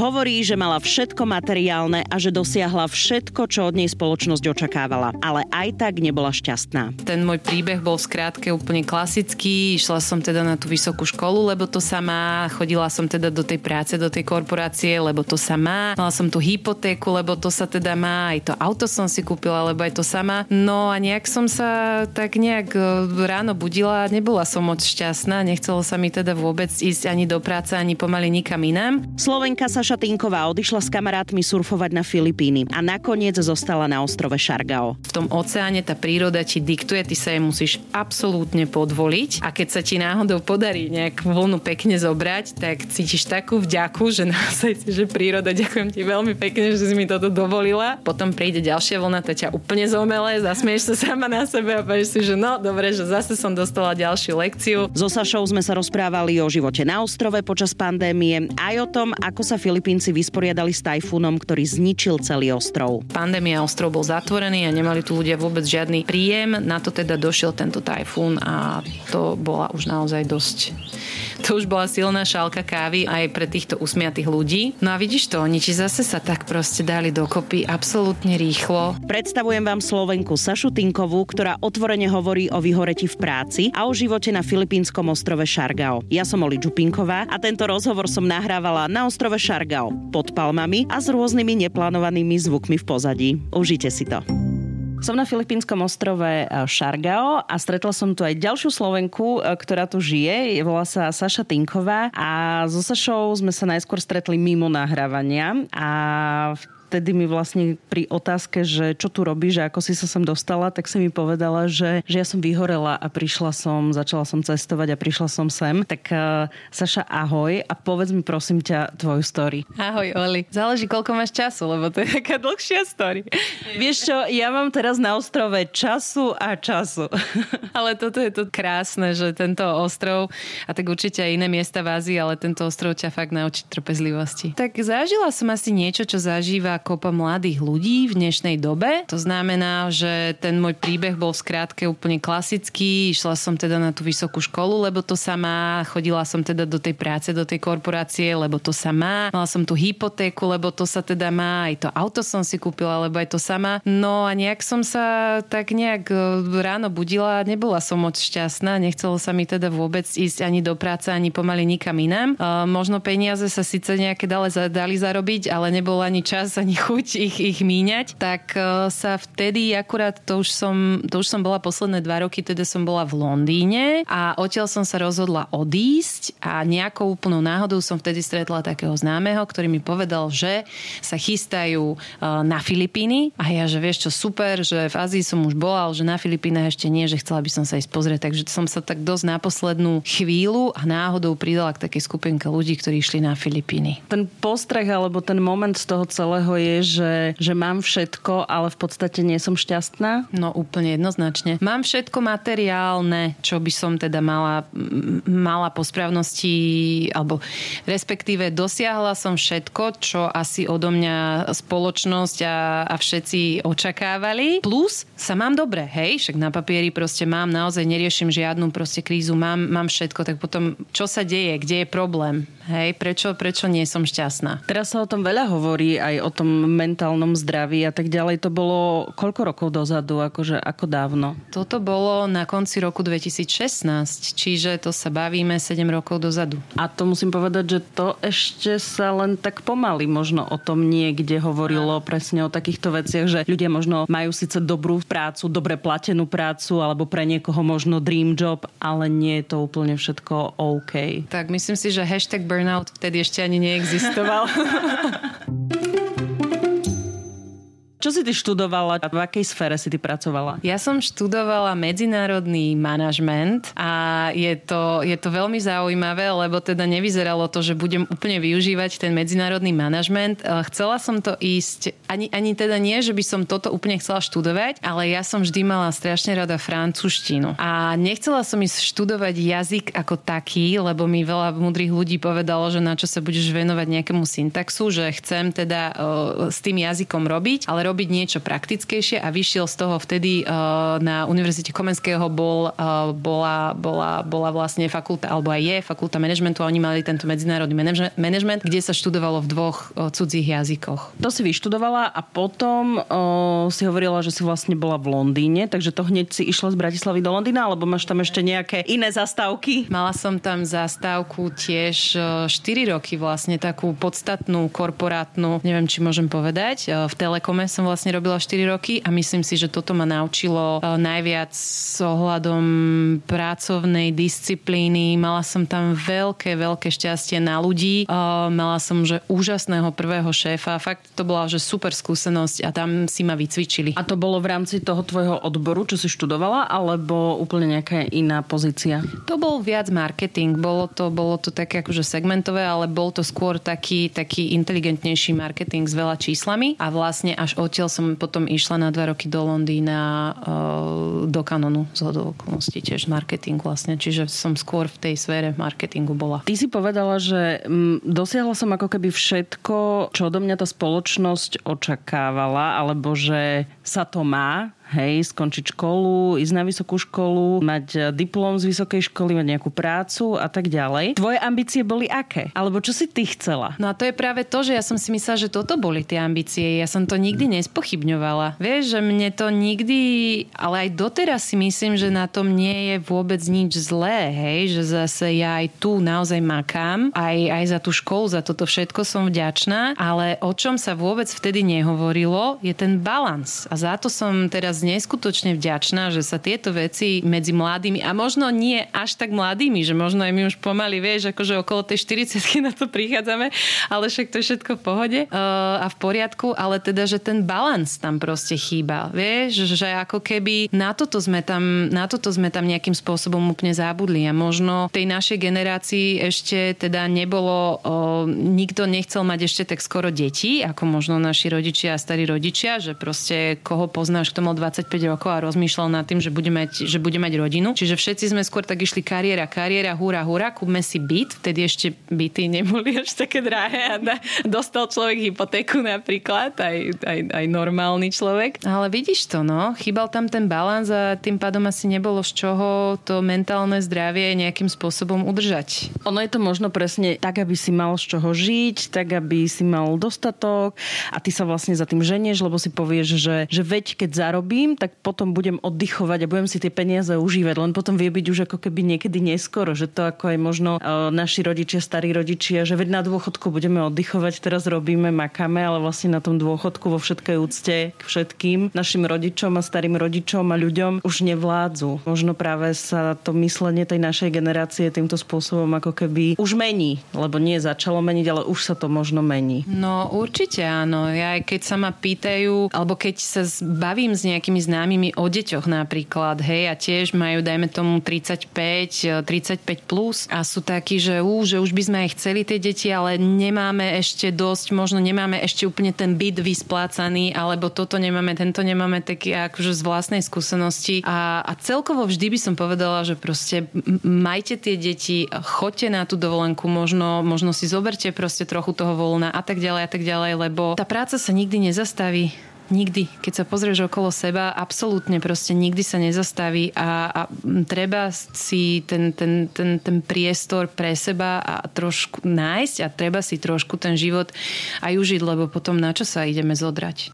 Hovorí, že mala všetko materiálne a že dosiahla všetko, čo od nej spoločnosť očakávala, ale aj tak nebola šťastná. Ten môj príbeh bol v skrátke úplne klasický. Išla som teda na tú vysokú školu, lebo to sa má. Chodila som teda do tej práce, do tej korporácie, lebo to sa má. Mala som tú hypotéku, lebo to sa teda má. Aj to auto som si kúpila, lebo aj to sama. No a nejak som sa tak nejak e, ráno budila, nebola som moc šťastná, nechcelo sa mi teda vôbec ísť ani do práce, ani pomaly nikam inám. Slovenka Saša Tinková odišla s kamarátmi surfovať na Filipíny a nakoniec zostala na ostrove Šargao. V tom oceáne tá príroda ti diktuje, ty sa jej musíš absolútne podvoliť a keď sa ti náhodou podarí nejak vlnu pekne zobrať, tak cítiš takú vďaku, že naozaj že príroda, ďakujem ti veľmi pekne, že si mi toto dovolila. Potom príde ďalšia vlna, to ťa úplne zomele, zasmieš sa sama na sebe a povieš si, že no dobre, že zase som dostala ďalšiu lekciu. So Sašou sme sa rozprávali o živote na ostrove počas pandémie, aj o tom, ako sa Filipínci vysporiadali s tajfúnom, ktorý zničil celý ostrov. Pandémia ostrov bol zatvorený a nemali tu ľudia vôbec žiadny príjem. Na to teda došiel tento tajfún a to bola už naozaj dosť to už bola silná šálka kávy aj pre týchto usmiatých ľudí. No a vidíš to, oni ti zase sa tak proste dali dokopy absolútne rýchlo. Predstavujem vám Slovenku Sašu Tinkovú, ktorá otvorene hovorí o vyhoreti v práci a o živote na filipínskom ostrove Šargao. Ja som Oli Čupinková a tento rozhovor som nahrávala na ostrove Šargao pod palmami a s rôznymi neplánovanými zvukmi v pozadí. Užite si to. Som na filipínskom ostrove Šargao a stretla som tu aj ďalšiu Slovenku, e, ktorá tu žije. Volá sa Saša Tinková a so Sašou sme sa najskôr stretli mimo nahrávania a vtedy mi vlastne pri otázke, že čo tu robíš a ako si sa sem dostala, tak si mi povedala, že, že ja som vyhorela a prišla som, začala som cestovať a prišla som sem. Tak uh, Saša, ahoj a povedz mi prosím ťa tvoju story. Ahoj Oli. Záleží, koľko máš času, lebo to je taká dlhšia story. Vieš čo, ja mám teraz na ostrove času a času. ale toto je to krásne, že tento ostrov, a tak určite aj iné miesta v Ázii, ale tento ostrov ťa fakt naučí trpezlivosti. Tak zažila som asi niečo, čo zažíva kopa mladých ľudí v dnešnej dobe. To znamená, že ten môj príbeh bol skrátke úplne klasický. Išla som teda na tú vysokú školu, lebo to sa má. Chodila som teda do tej práce, do tej korporácie, lebo to sa má. Mala som tú hypotéku, lebo to sa teda má. Aj to auto som si kúpila, lebo aj to sama. No a nejak som sa tak nejak e, ráno budila. Nebola som moc šťastná. Nechcelo sa mi teda vôbec ísť ani do práce, ani pomaly nikam inám. Uh, možno peniaze sa síce nejaké dali, dali zarobiť, ale nebol ani čas, ani ani chuť ich, ich míňať, tak e, sa vtedy akurát, to už, som, to už som bola posledné dva roky, teda som bola v Londýne a odtiaľ som sa rozhodla odísť a nejakou úplnou náhodou som vtedy stretla takého známeho, ktorý mi povedal, že sa chystajú e, na Filipíny a ja, že vieš čo, super, že v Ázii som už bola, ale že na Filipínach ešte nie, že chcela by som sa ísť pozrieť, takže som sa tak dosť na poslednú chvíľu a náhodou pridala k takej skupinke ľudí, ktorí išli na Filipíny. Ten postreh alebo ten moment z toho celého že, že mám všetko, ale v podstate nie som šťastná? No úplne jednoznačne. Mám všetko materiálne, čo by som teda mala, mala po správnosti, alebo respektíve dosiahla som všetko, čo asi odo mňa spoločnosť a, a všetci očakávali. Plus sa mám dobre, hej, však na papieri proste mám, naozaj neriešim žiadnu proste krízu, mám, mám všetko, tak potom čo sa deje, kde je problém, hej, prečo, prečo nie som šťastná. Teraz sa o tom veľa hovorí, aj o tom mentálnom zdraví a tak ďalej. To bolo koľko rokov dozadu, akože ako dávno? Toto bolo na konci roku 2016, čiže to sa bavíme 7 rokov dozadu. A to musím povedať, že to ešte sa len tak pomaly možno o tom niekde hovorilo presne o takýchto veciach, že ľudia možno majú síce dobrú prácu, dobre platenú prácu alebo pre niekoho možno dream job, ale nie je to úplne všetko OK. Tak myslím si, že hashtag burnout vtedy ešte ani neexistoval. Čo si ty študovala? V akej sfére si ty pracovala? Ja som študovala medzinárodný manažment a je to, je to veľmi zaujímavé, lebo teda nevyzeralo to, že budem úplne využívať ten medzinárodný manažment. E, chcela som to ísť, ani, ani teda nie, že by som toto úplne chcela študovať, ale ja som vždy mala strašne rada francúzštinu. A nechcela som ísť študovať jazyk ako taký, lebo mi veľa múdrych ľudí povedalo, že na čo sa budeš venovať nejakému syntaxu, že chcem teda uh, s tým jazykom robiť, ale robiť niečo praktickejšie a vyšiel z toho vtedy uh, na Univerzite Komenského bol, uh, bola, bola, bola vlastne fakulta, alebo aj je fakulta manažmentu a oni mali tento medzinárodný manažment, kde sa študovalo v dvoch uh, cudzích jazykoch. To si vyštudovala a potom uh, si hovorila, že si vlastne bola v Londýne, takže to hneď si išla z Bratislavy do Londýna, alebo máš tam ešte nejaké iné zastávky? Mala som tam zastávku tiež 4 roky vlastne, takú podstatnú korporátnu, neviem, či môžem povedať. V Telekome som vlastne robila 4 roky a myslím si, že toto ma naučilo najviac s ohľadom pracovnej disciplíny. Mala som tam veľké, veľké šťastie na ľudí. Mala som, že úžasného prvého šéfa. Fakt to bola, že super skúsenosť a tam si ma vycvičili. A to bolo v rámci toho tvojho odboru, čo si študovala, alebo úplne nejaká iná pozícia? To bol viac marketing. Bolo to, bolo to také akože segmentové, ale bol to skôr taký, taký inteligentnejší marketing s veľa číslami a vlastne až odtiaľ som potom išla na dva roky do Londýna uh, do kanonu z okolností tiež marketing vlastne, čiže som skôr v tej sfére marketingu bola. Ty si povedala, že m, dosiahla som ako keby všetko, čo odo mňa tá spoločnosť očakávala, alebo že sa to má, hej, skončiť školu, ísť na vysokú školu, mať e, diplom z vysokej školy, mať nejakú prácu a tak ďalej. Tvoje ambície boli aké? Alebo čo si ty chcela? No a to je práve to, že ja som si myslela, že toto boli tie ambície. Ja som to nikdy nespochybňovala. Vieš, že mne to nikdy, ale aj doteraz si myslím, že na tom nie je vôbec nič zlé, hej, že zase ja aj tu naozaj makám, aj, aj za tú školu, za toto všetko som vďačná, ale o čom sa vôbec vtedy nehovorilo, je ten balans. A za to som teraz neskutočne vďačná, že sa tieto veci medzi mladými a možno nie až tak mladými, že možno aj my už pomaly, vieš, akože okolo tej 40 na to prichádzame, ale však to je všetko v pohode uh, a v poriadku, ale teda, že ten balans tam proste chýba, vieš, že ako keby na toto sme tam, na toto sme tam nejakým spôsobom úplne zabudli a možno tej našej generácii ešte teda nebolo, uh, nikto nechcel mať ešte tak skoro deti, ako možno naši rodičia a starí rodičia, že proste koho poznáš, kto mal 20 25 rokov a rozmýšľal nad tým, že bude mať, že bude mať rodinu. Čiže všetci sme skôr tak išli kariéra, kariéra, húra, húra, kúpme si byt. Vtedy ešte byty neboli až také drahé a dostal človek hypotéku napríklad, aj, aj, aj normálny človek. Ale vidíš to, no, chýbal tam ten balans a tým pádom asi nebolo z čoho to mentálne zdravie nejakým spôsobom udržať. Ono je to možno presne tak, aby si mal z čoho žiť, tak, aby si mal dostatok a ty sa vlastne za tým ženieš, lebo si povieš, že, že veď keď zarobí robím, tak potom budem oddychovať a budem si tie peniaze užívať. Len potom vie byť už ako keby niekedy neskoro, že to ako aj možno uh, naši rodičia, starí rodičia, že veď na dôchodku budeme oddychovať, teraz robíme, makáme, ale vlastne na tom dôchodku vo všetkej úcte k všetkým našim rodičom a starým rodičom a ľuďom už nevládzu. Možno práve sa to myslenie tej našej generácie týmto spôsobom ako keby už mení, lebo nie začalo meniť, ale už sa to možno mení. No určite áno. Ja aj keď sa ma pýtajú, alebo keď sa bavím s nejakým nejakými známymi o deťoch napríklad, hej, a tiež majú, dajme tomu 35, 35 plus a sú takí, že, ú, že už by sme aj chceli tie deti, ale nemáme ešte dosť, možno nemáme ešte úplne ten byt vysplácaný, alebo toto nemáme, tento nemáme, taký akože z vlastnej skúsenosti. A, a celkovo vždy by som povedala, že proste majte tie deti, choďte na tú dovolenku, možno, možno si zoberte proste trochu toho voľna a tak ďalej a tak ďalej, lebo tá práca sa nikdy nezastaví Nikdy. Keď sa pozrieš okolo seba, absolútne proste nikdy sa nezastaví a, a treba si ten, ten, ten, ten priestor pre seba a trošku nájsť a treba si trošku ten život aj užiť, lebo potom na čo sa ideme zodrať.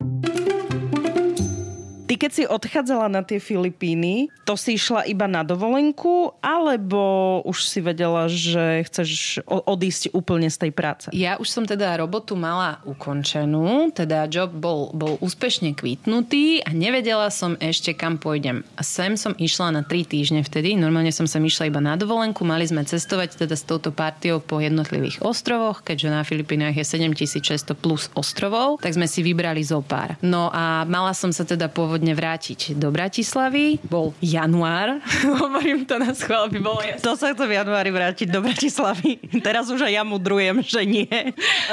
Ty keď si odchádzala na tie Filipíny, to si išla iba na dovolenku, alebo už si vedela, že chceš odísť úplne z tej práce? Ja už som teda robotu mala ukončenú, teda job bol, bol úspešne kvitnutý a nevedela som ešte kam pôjdem. A sem som išla na 3 týždne vtedy, normálne som sem išla iba na dovolenku, mali sme cestovať teda s touto partiou po jednotlivých ostrovoch, keďže na Filipínach je 7600 plus ostrovov, tak sme si vybrali zo pár. No a mala som sa teda pôvodne pôvodne vrátiť do Bratislavy. Bol január, hovorím to na schvál, by bolo jasné. To sa chce v januári vrátiť do Bratislavy. Teraz už aj ja mudrujem, že nie.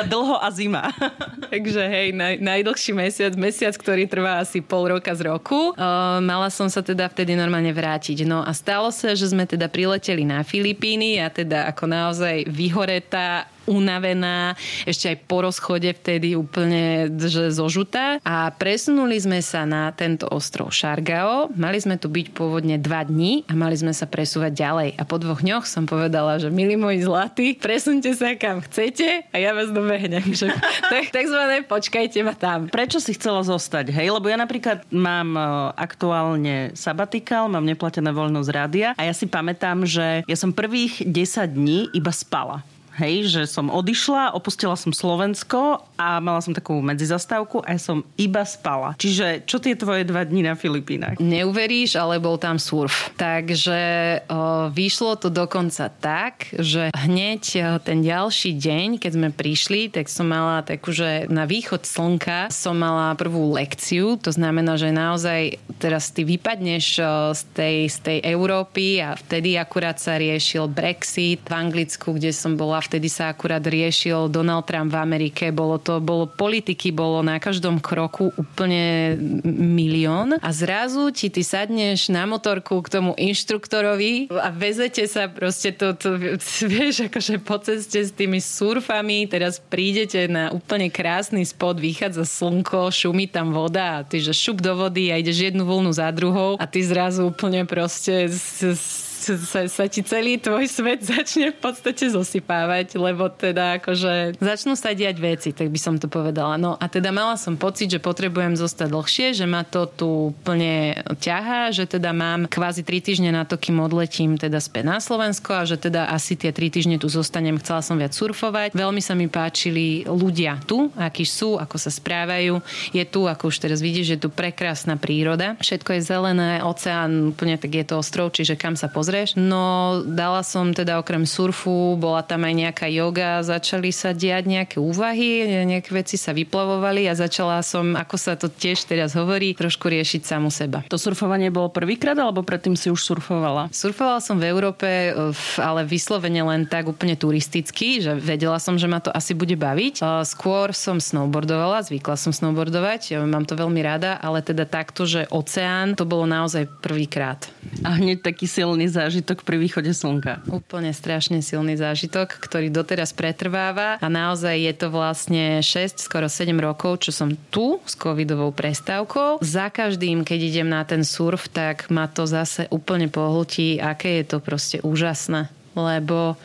Dlho a zima. Takže hej, naj, najdlhší mesiac, mesiac, ktorý trvá asi pol roka z roku. Uh, mala som sa teda vtedy normálne vrátiť. No a stalo sa, že sme teda prileteli na Filipíny a teda ako naozaj vyhoretá unavená, ešte aj po rozchode vtedy úplne že zožutá. A presunuli sme sa na tento ostrov Šargao. Mali sme tu byť pôvodne dva dní a mali sme sa presúvať ďalej. A po dvoch dňoch som povedala, že milí moji zlatí, presunte sa kam chcete a ja vás dobehnem. Že, tak, takzvané počkajte ma tam. Prečo si chcela zostať? Hej, lebo ja napríklad mám e, aktuálne sabatikál, mám neplatené voľno z rádia a ja si pamätám, že ja som prvých 10 dní iba spala. Hej, že som odišla, opustila som Slovensko a mala som takú medzizastávku a ja som iba spala. Čiže čo tie tvoje dva dní na Filipínach? Neuveríš, ale bol tam surf. Takže o, vyšlo to dokonca tak, že hneď ten ďalší deň, keď sme prišli, tak som mala takú, že na východ slnka som mala prvú lekciu. To znamená, že naozaj teraz ty vypadneš z, tej, z tej Európy a vtedy akurát sa riešil Brexit v Anglicku, kde som bola vtedy sa akurát riešil Donald Trump v Amerike, bolo to, bolo politiky, bolo na každom kroku úplne milión. A zrazu ti ty sadneš na motorku k tomu inštruktorovi a vezete sa proste to, to vieš, akože po ceste s tými surfami, teraz prídete na úplne krásny spot, vychádza slnko, šumí tam voda a ty že šup do vody a ideš jednu vlnu za druhou a ty zrazu úplne proste s, s sa, sa ti celý tvoj svet začne v podstate zosypávať, lebo teda akože začnú sa diať veci, tak by som to povedala. No a teda mala som pocit, že potrebujem zostať dlhšie, že ma to tu plne ťahá, že teda mám kvázi 3 týždne na to, kým odletím teda späť na Slovensko a že teda asi tie 3 týždne tu zostanem, chcela som viac surfovať. Veľmi sa mi páčili ľudia tu, akí sú, ako sa správajú. Je tu, ako už teraz vidíš, je tu prekrásna príroda. Všetko je zelené, oceán, úplne tak je to ostrov, čiže kam sa pozrie pozrieš. No dala som teda okrem surfu, bola tam aj nejaká yoga, začali sa diať nejaké úvahy, nejaké veci sa vyplavovali a začala som, ako sa to tiež teraz hovorí, trošku riešiť samu seba. To surfovanie bolo prvýkrát alebo predtým si už surfovala? Surfovala som v Európe, ale vyslovene len tak úplne turisticky, že vedela som, že ma to asi bude baviť. Skôr som snowboardovala, zvykla som snowboardovať, mám to veľmi rada, ale teda takto, že oceán, to bolo naozaj prvýkrát. A hneď taký silný zážitok pri východe slnka. Úplne strašne silný zážitok, ktorý doteraz pretrváva a naozaj je to vlastne 6, skoro 7 rokov, čo som tu s covidovou prestávkou. Za každým, keď idem na ten surf, tak ma to zase úplne pohltí, aké je to proste úžasné. Lebo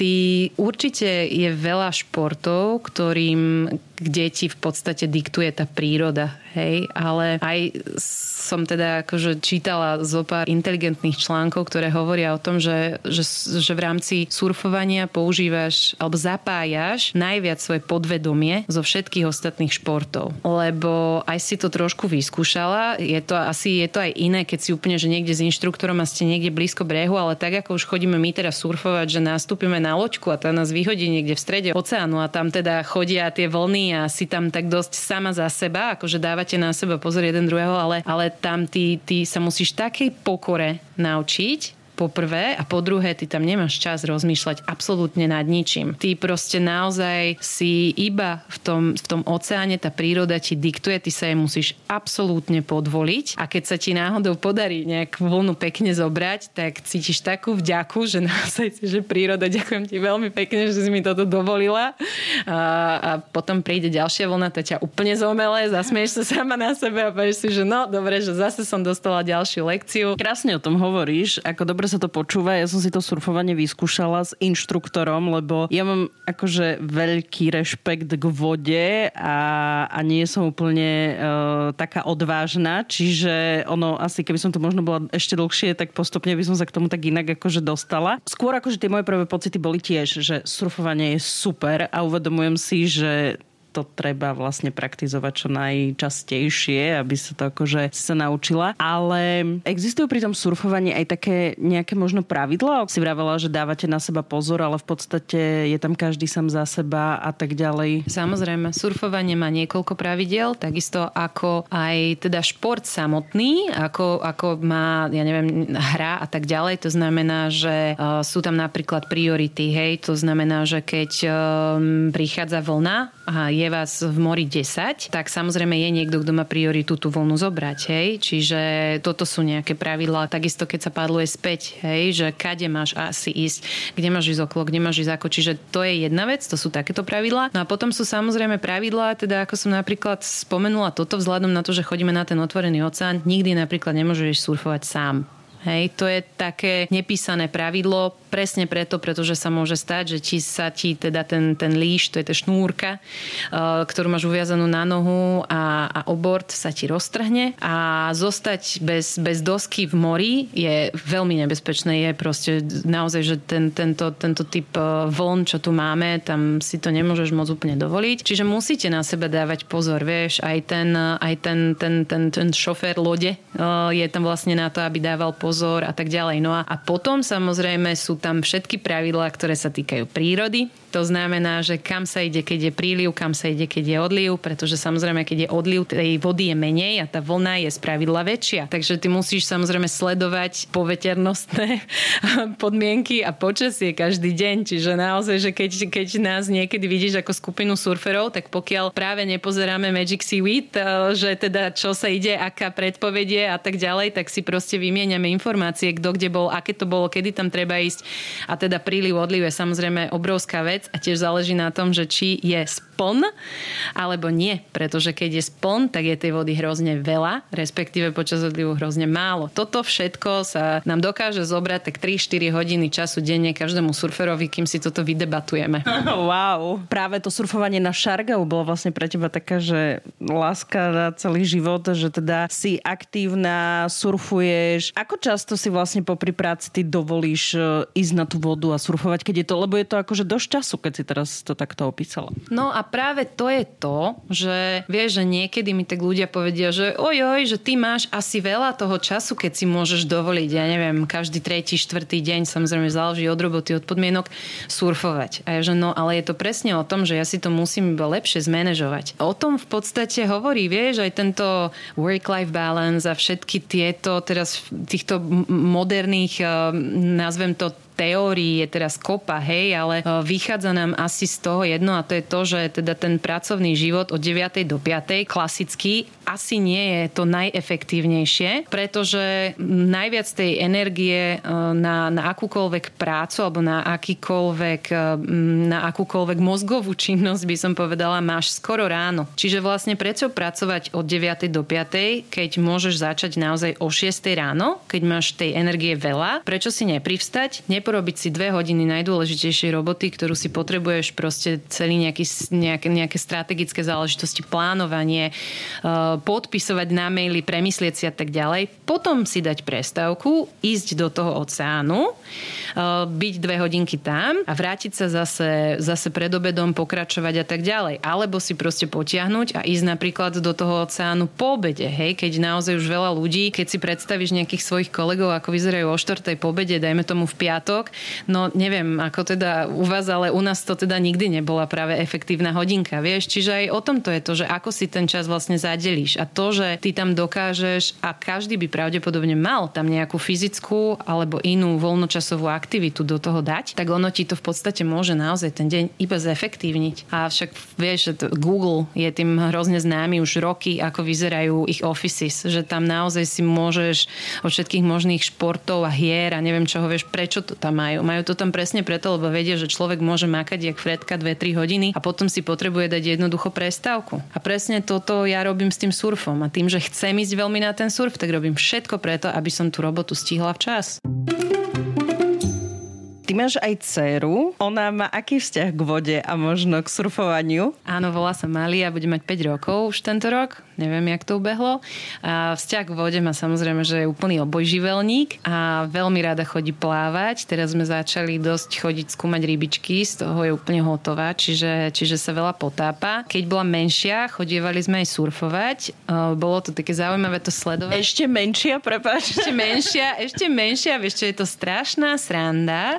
ty určite je veľa športov, ktorým kde ti v podstate diktuje tá príroda, hej, ale aj som teda akože čítala zo pár inteligentných článkov, ktoré hovoria o tom, že, že, že v rámci surfovania používaš alebo zapájaš najviac svoje podvedomie zo všetkých ostatných športov. Lebo aj si to trošku vyskúšala, je to asi je to aj iné, keď si úplne, že niekde s inštruktorom a ste niekde blízko brehu, ale tak ako už chodíme my teraz surfovať, že nastúpime na loďku a tá nás vyhodí niekde v strede oceánu a tam teda chodia tie vlny a si tam tak dosť sama za seba, akože dávate na seba pozor jeden druhého, ale, ale tam ty, ty sa musíš takej pokore naučiť, po prvé a po druhé, ty tam nemáš čas rozmýšľať absolútne nad ničím. Ty proste naozaj si iba v tom, v tom oceáne, tá príroda ti diktuje, ty sa jej musíš absolútne podvoliť a keď sa ti náhodou podarí nejak vlnu pekne zobrať, tak cítiš takú vďaku, že naozaj že príroda, ďakujem ti veľmi pekne, že si mi toto dovolila a, a potom príde ďalšia vlna, to ťa úplne zomele, zasmieš sa sama na sebe a povieš si, že no, dobre, že zase som dostala ďalšiu lekciu. Krásne o tom hovoríš, ako dobre sa to počúva. Ja som si to surfovanie vyskúšala s inštruktorom, lebo ja mám akože veľký rešpekt k vode a, a nie som úplne uh, taká odvážna, čiže ono asi keby som to možno bola ešte dlhšie, tak postupne by som sa k tomu tak inak akože dostala. Skôr akože tie moje prvé pocity boli tiež, že surfovanie je super a uvedomujem si, že to treba vlastne praktizovať čo najčastejšie, aby sa to akože sa naučila. Ale existujú pri tom surfovaní aj také nejaké možno pravidlá? Si vravela, že dávate na seba pozor, ale v podstate je tam každý sám za seba a tak ďalej. Samozrejme, surfovanie má niekoľko pravidel, takisto ako aj teda šport samotný, ako, ako má, ja neviem, hra a tak ďalej. To znamená, že uh, sú tam napríklad priority, hej, to znamená, že keď um, prichádza vlna a je vás v mori 10, tak samozrejme je niekto, kto má prioritu tú vlnu zobrať. Hej? Čiže toto sú nejaké pravidlá. Takisto keď sa padluje späť, hej? že kade máš asi ísť, kde máš ísť okolo, kde máš ísť ako. Čiže to je jedna vec, to sú takéto pravidlá. No a potom sú samozrejme pravidlá, teda ako som napríklad spomenula toto vzhľadom na to, že chodíme na ten otvorený oceán, nikdy napríklad nemôžeš surfovať sám. Hej, to je také nepísané pravidlo, presne preto, pretože sa môže stať, že ti sa ti teda ten, ten líš, to je tá šnúrka, uh, ktorú máš uviazanú na nohu a, a obort sa ti roztrhne a zostať bez, bez dosky v mori je veľmi nebezpečné. Je proste naozaj, že ten, tento, tento typ uh, vln, čo tu máme, tam si to nemôžeš môcť úplne dovoliť. Čiže musíte na sebe dávať pozor, vieš, aj ten, aj ten, ten, ten, ten šofér lode uh, je tam vlastne na to, aby dával pozor a tak ďalej. No a, a potom samozrejme sú tam všetky pravidlá, ktoré sa týkajú prírody. To znamená, že kam sa ide, keď je príliv, kam sa ide, keď je odliv, pretože samozrejme, keď je odliv, tej vody je menej a tá vlna je z pravidla väčšia. Takže ty musíš samozrejme sledovať poveternostné podmienky a počasie každý deň. Čiže naozaj, že keď, keď nás niekedy vidíš ako skupinu surferov, tak pokiaľ práve nepozeráme Magic Seaweed, eh, že teda čo sa ide, aká predpovedie a tak ďalej, tak si proste vymieňame informácie, kto kde bol, aké to bolo, kedy tam treba ísť. A teda príliv, odliv je samozrejme obrovská vec a tiež záleží na tom, že či je spln alebo nie. Pretože keď je spln, tak je tej vody hrozne veľa, respektíve počas odlivu hrozne málo. Toto všetko sa nám dokáže zobrať tak 3-4 hodiny času denne každému surferovi, kým si toto vydebatujeme. Wow. Práve to surfovanie na Šargau bolo vlastne pre teba taká, že láska na celý život, že teda si aktívna, surfuješ. Ako čas často si vlastne popri práci ty dovolíš e, ísť na tú vodu a surfovať, keď je to, lebo je to akože dosť času, keď si teraz to takto opísala. No a práve to je to, že vieš, že niekedy mi tak ľudia povedia, že ojoj, že ty máš asi veľa toho času, keď si môžeš dovoliť, ja neviem, každý tretí, štvrtý deň, samozrejme záleží od roboty, od podmienok, surfovať. A ja, že no, ale je to presne o tom, že ja si to musím iba lepšie zmanéžovať. O tom v podstate hovorí, vieš, aj tento work-life balance a všetky tieto teraz týchto moderných, eh, nazvem to teórií je teraz kopa, hej, ale e, vychádza nám asi z toho jedno a to je to, že teda ten pracovný život od 9. do 5. klasicky asi nie je to najefektívnejšie, pretože najviac tej energie e, na, na akúkoľvek prácu alebo na akýkoľvek e, na akúkoľvek mozgovú činnosť by som povedala, máš skoro ráno. Čiže vlastne prečo pracovať od 9. do 5. keď môžeš začať naozaj o 6. ráno, keď máš tej energie veľa, prečo si neprivstať, nepro neporobiť si dve hodiny najdôležitejšej roboty, ktorú si potrebuješ proste celý nejaký, nejaké, nejaké strategické záležitosti, plánovanie, eh, podpisovať na maily, premyslieť si a tak ďalej. Potom si dať prestávku, ísť do toho oceánu, eh, byť dve hodinky tam a vrátiť sa zase, zase pred obedom, pokračovať a tak ďalej. Alebo si proste potiahnuť a ísť napríklad do toho oceánu po obede, hej, keď naozaj už veľa ľudí, keď si predstavíš nejakých svojich kolegov, ako vyzerajú o štvrtej po obede, dajme tomu v piatok, rok. No neviem, ako teda u vás, ale u nás to teda nikdy nebola práve efektívna hodinka, vieš. Čiže aj o tom to je to, že ako si ten čas vlastne zadelíš. A to, že ty tam dokážeš a každý by pravdepodobne mal tam nejakú fyzickú alebo inú voľnočasovú aktivitu do toho dať, tak ono ti to v podstate môže naozaj ten deň iba zefektívniť. A však vieš, že Google je tým hrozne známy už roky, ako vyzerajú ich offices, že tam naozaj si môžeš od všetkých možných športov a hier a neviem čoho, vieš, prečo to tam majú. Majú to tam presne preto, lebo vedia, že človek môže makať jak Fredka 2-3 hodiny a potom si potrebuje dať jednoducho prestávku. A presne toto ja robím s tým surfom. A tým, že chcem ísť veľmi na ten surf, tak robím všetko preto, aby som tú robotu stihla včas. Ty máš aj dceru. Ona má aký vzťah k vode a možno k surfovaniu? Áno, volá sa Malia, bude mať 5 rokov už tento rok. Neviem, jak to ubehlo. A vzťah k vode má samozrejme, že je úplný obojživelník a veľmi rada chodí plávať. Teraz sme začali dosť chodiť skúmať rybičky, z toho je úplne hotová, čiže, čiže sa veľa potápa. Keď bola menšia, chodievali sme aj surfovať. Bolo to také zaujímavé to sledovať. Ešte menšia, prepáč. Ešte menšia, ešte menšia, vieš čo, je to strašná sranda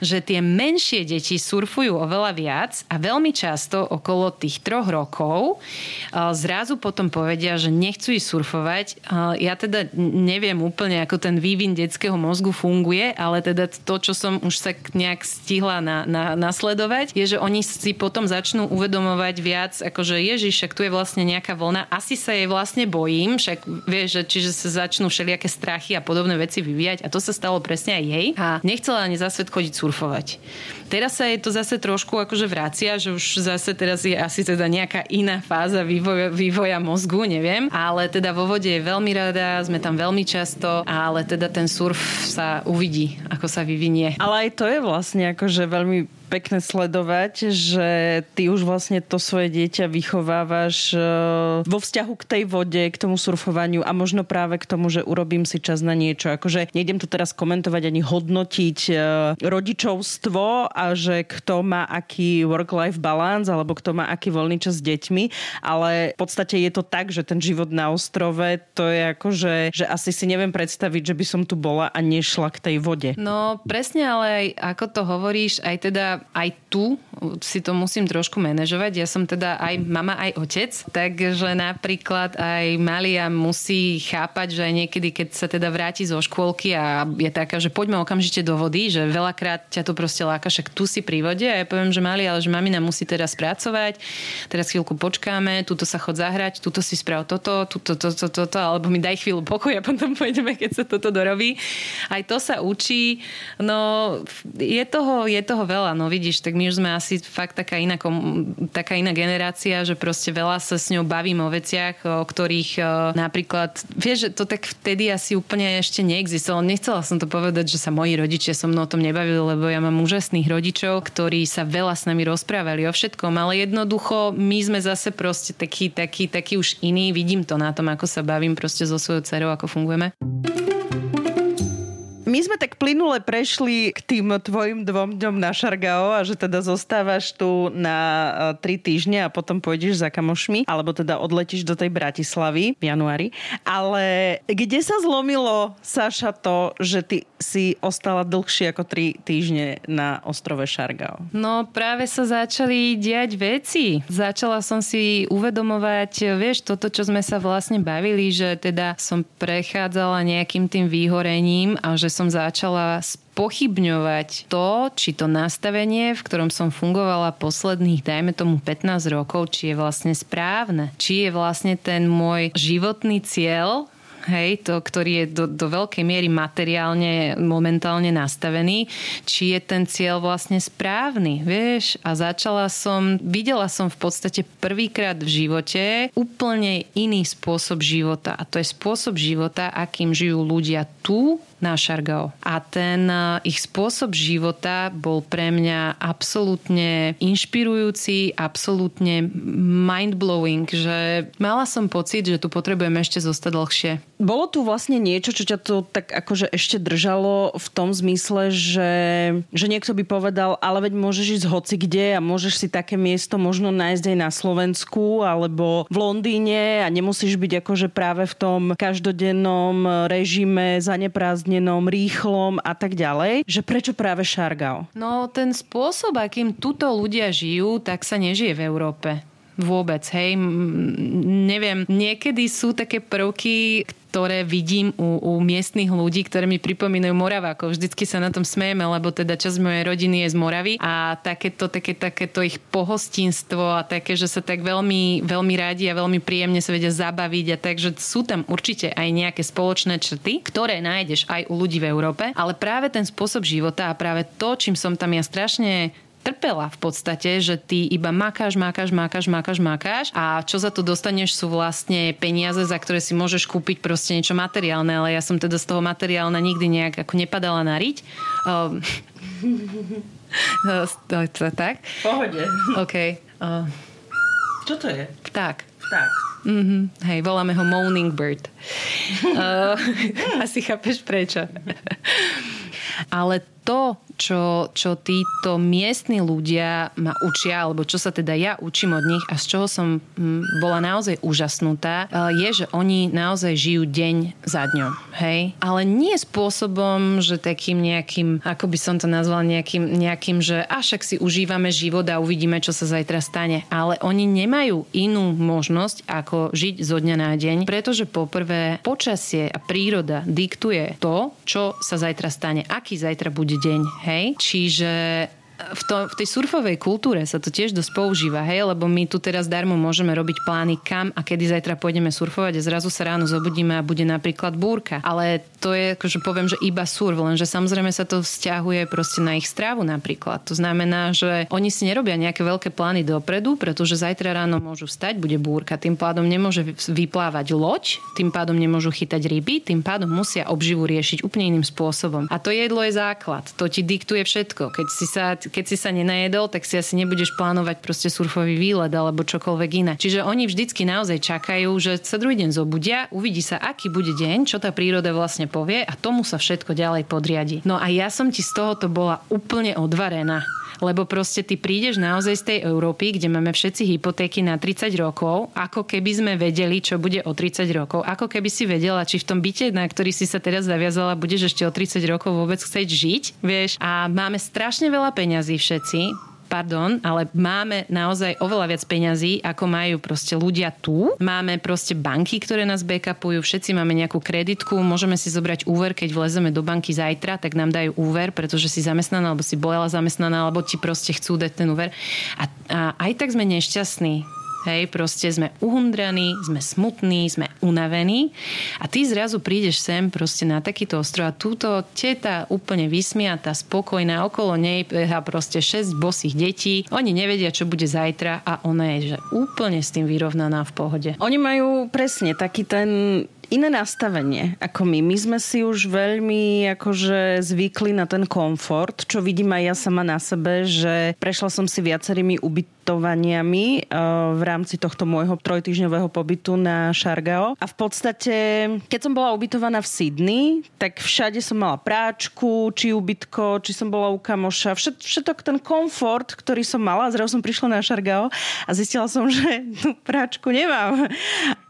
že tie menšie deti surfujú oveľa viac a veľmi často okolo tých troch rokov zrazu potom povedia, že nechcú ísť surfovať. Ja teda neviem úplne, ako ten vývin detského mozgu funguje, ale teda to, čo som už sa nejak stihla na, na, nasledovať, je, že oni si potom začnú uvedomovať viac, akože Ježiš, však tu je vlastne nejaká vlna, asi sa jej vlastne bojím, však vieš, že čiže sa začnú všelijaké strachy a podobné veci vyvíjať a to sa stalo presne aj jej. A nechcela ani za svet chodiť surfovať. Teraz sa je to zase trošku akože vracia, že už zase teraz je asi teda nejaká iná fáza vývoja, vývoja mozgu, neviem, ale teda vo vode je veľmi rada, sme tam veľmi často, ale teda ten surf sa uvidí, ako sa vyvinie. Ale aj to je vlastne akože veľmi pekné sledovať, že ty už vlastne to svoje dieťa vychovávaš e, vo vzťahu k tej vode, k tomu surfovaniu a možno práve k tomu, že urobím si čas na niečo. Akože nejdem tu teraz komentovať ani hodnotiť e, rodičovstvo a že kto má aký work-life balance alebo kto má aký voľný čas s deťmi, ale v podstate je to tak, že ten život na ostrove to je akože, že asi si neviem predstaviť, že by som tu bola a nešla k tej vode. No presne, ale aj ako to hovoríš, aj teda aj tu si to musím trošku manažovať. Ja som teda aj mama, aj otec, takže napríklad aj Malia musí chápať, že aj niekedy, keď sa teda vráti zo škôlky a je taká, že poďme okamžite do vody, že veľakrát ťa to proste láka, však tu si pri vode a ja poviem, že Mali, ale že mamina musí teraz pracovať, teraz chvíľku počkáme, tuto sa chod zahrať, tuto si sprav toto, tuto, toto, toto, to, alebo mi daj chvíľu pokoj a potom pôjdeme, keď sa toto dorobí. Aj to sa učí. No, je toho, je toho veľa. No vidíš, tak my už sme asi fakt taká iná, taká iná generácia, že proste veľa sa s ňou bavím o veciach, o ktorých e, napríklad, vieš, že to tak vtedy asi úplne ešte neexistovalo. Nechcela som to povedať, že sa moji rodičia so mnou o tom nebavili, lebo ja mám úžasných rodičov, ktorí sa veľa s nami rozprávali o všetkom, ale jednoducho my sme zase proste taký, taký, taký už iný. Vidím to na tom, ako sa bavím proste so svojou dcerou, ako fungujeme. My sme tak plynule prešli k tým tvojim dvom dňom na Šargao a že teda zostávaš tu na e, tri týždne a potom pôjdeš za kamošmi, alebo teda odletíš do tej Bratislavy v januári. Ale kde sa zlomilo, Saša, to, že ty si ostala dlhšie ako tri týždne na ostrove Šargao? No práve sa začali diať veci. Začala som si uvedomovať, vieš, toto, čo sme sa vlastne bavili, že teda som prechádzala nejakým tým výhorením a že som začala spochybňovať to, či to nastavenie, v ktorom som fungovala posledných, dajme tomu 15 rokov, či je vlastne správne. Či je vlastne ten môj životný cieľ hej, to, ktorý je do, do veľkej miery materiálne momentálne nastavený, či je ten cieľ vlastne správny, vieš. A začala som, videla som v podstate prvýkrát v živote úplne iný spôsob života. A to je spôsob života, akým žijú ľudia tu na Šargao. A ten e, ich spôsob života bol pre mňa absolútne inšpirujúci, absolútne mindblowing, že mala som pocit, že tu potrebujem ešte zostať dlhšie. Bolo tu vlastne niečo, čo ťa to tak akože ešte držalo v tom zmysle, že, že niekto by povedal, ale veď môžeš ísť hoci kde a môžeš si také miesto možno nájsť aj na Slovensku alebo v Londýne a nemusíš byť akože práve v tom každodennom režime zaneprázdnenom, rýchlom a tak ďalej, že prečo práve Šargao? No ten spôsob, akým tuto ľudia žijú, tak sa nežije v Európe vôbec, hej. Neviem, niekedy sú také prvky, ktoré vidím u, u miestnych ľudí, ktoré mi pripomínajú Moravákov. Vždycky sa na tom smejeme, lebo teda časť mojej rodiny je z Moravy a takéto, také, takéto ich pohostinstvo a také, že sa tak veľmi, veľmi radi a veľmi príjemne sa vedia zabaviť a takže sú tam určite aj nejaké spoločné črty, ktoré nájdeš aj u ľudí v Európe, ale práve ten spôsob života a práve to, čím som tam ja strašne trpela v podstate, že ty iba makáš, makáš, makáš, makáš, makáš a čo za to dostaneš sú vlastne peniaze, za ktoré si môžeš kúpiť proste niečo materiálne, ale ja som teda z toho materiálna nikdy nejak ako nepadala na riť. Um, tak? Pohode. OK. Uh, čo to je? Vták. Vták. Mm-hmm. Hej, voláme ho Moaning Bird. uh, asi chápeš prečo. Ale to, čo, čo títo miestni ľudia ma učia, alebo čo sa teda ja učím od nich a z čoho som mm, bola naozaj úžasnutá, e, je, že oni naozaj žijú deň za dňom. Hej? Ale nie spôsobom, že takým nejakým, ako by som to nazvala, nejakým, nejakým že a si užívame život a uvidíme, čo sa zajtra stane. Ale oni nemajú inú možnosť, ako žiť zo dňa na deň, pretože poprvé počasie a príroda diktuje to, čo sa zajtra stane, aký zajtra bude deň. Hej? Čiže v, to, v tej surfovej kultúre sa to tiež dosť používa, hej, lebo my tu teraz darmo môžeme robiť plány, kam a kedy zajtra pôjdeme surfovať a zrazu sa ráno zobudíme a bude napríklad búrka. Ale to je, akože poviem, že iba surf, lenže samozrejme sa to vzťahuje proste na ich strávu napríklad. To znamená, že oni si nerobia nejaké veľké plány dopredu, pretože zajtra ráno môžu vstať, bude búrka, tým pádom nemôže vyplávať loď, tým pádom nemôžu chytať ryby, tým pádom musia obživu riešiť úplne iným spôsobom. A to jedlo je základ, to ti diktuje všetko. Keď si sa keď si sa nenajedol, tak si asi nebudeš plánovať proste surfový výlet alebo čokoľvek iné. Čiže oni vždycky naozaj čakajú, že sa druhý deň zobudia, uvidí sa, aký bude deň, čo tá príroda vlastne povie a tomu sa všetko ďalej podriadi. No a ja som ti z tohoto bola úplne odvarená lebo proste ty prídeš naozaj z tej Európy, kde máme všetci hypotéky na 30 rokov, ako keby sme vedeli, čo bude o 30 rokov, ako keby si vedela, či v tom byte, na ktorý si sa teraz zaviazala, budeš ešte o 30 rokov vôbec chcieť žiť, vieš. A máme strašne veľa peňazí všetci, pardon, ale máme naozaj oveľa viac peňazí, ako majú proste ľudia tu. Máme proste banky, ktoré nás backupujú, všetci máme nejakú kreditku, môžeme si zobrať úver, keď vlezeme do banky zajtra, tak nám dajú úver, pretože si zamestnaná, alebo si bola zamestnaná, alebo ti proste chcú dať ten úver. A, a aj tak sme nešťastní Hej, proste sme uhundraní, sme smutní, sme unavení a ty zrazu prídeš sem proste na takýto ostrov a túto teta úplne vysmiatá, spokojná, okolo nej a proste 6 bosých detí. Oni nevedia, čo bude zajtra a ona je že úplne s tým vyrovnaná v pohode. Oni majú presne taký ten iné nastavenie ako my. My sme si už veľmi akože zvykli na ten komfort, čo vidím aj ja sama na sebe, že prešla som si viacerými ubytovaniami eh, v rámci tohto môjho trojtyžňového pobytu na Šargao. A v podstate, keď som bola ubytovaná v Sydney, tak všade som mala práčku, či ubytko, či som bola u kamoša. Všet, všetok ten komfort, ktorý som mala. Zrazu som prišla na Šargao a zistila som, že tú práčku nemám.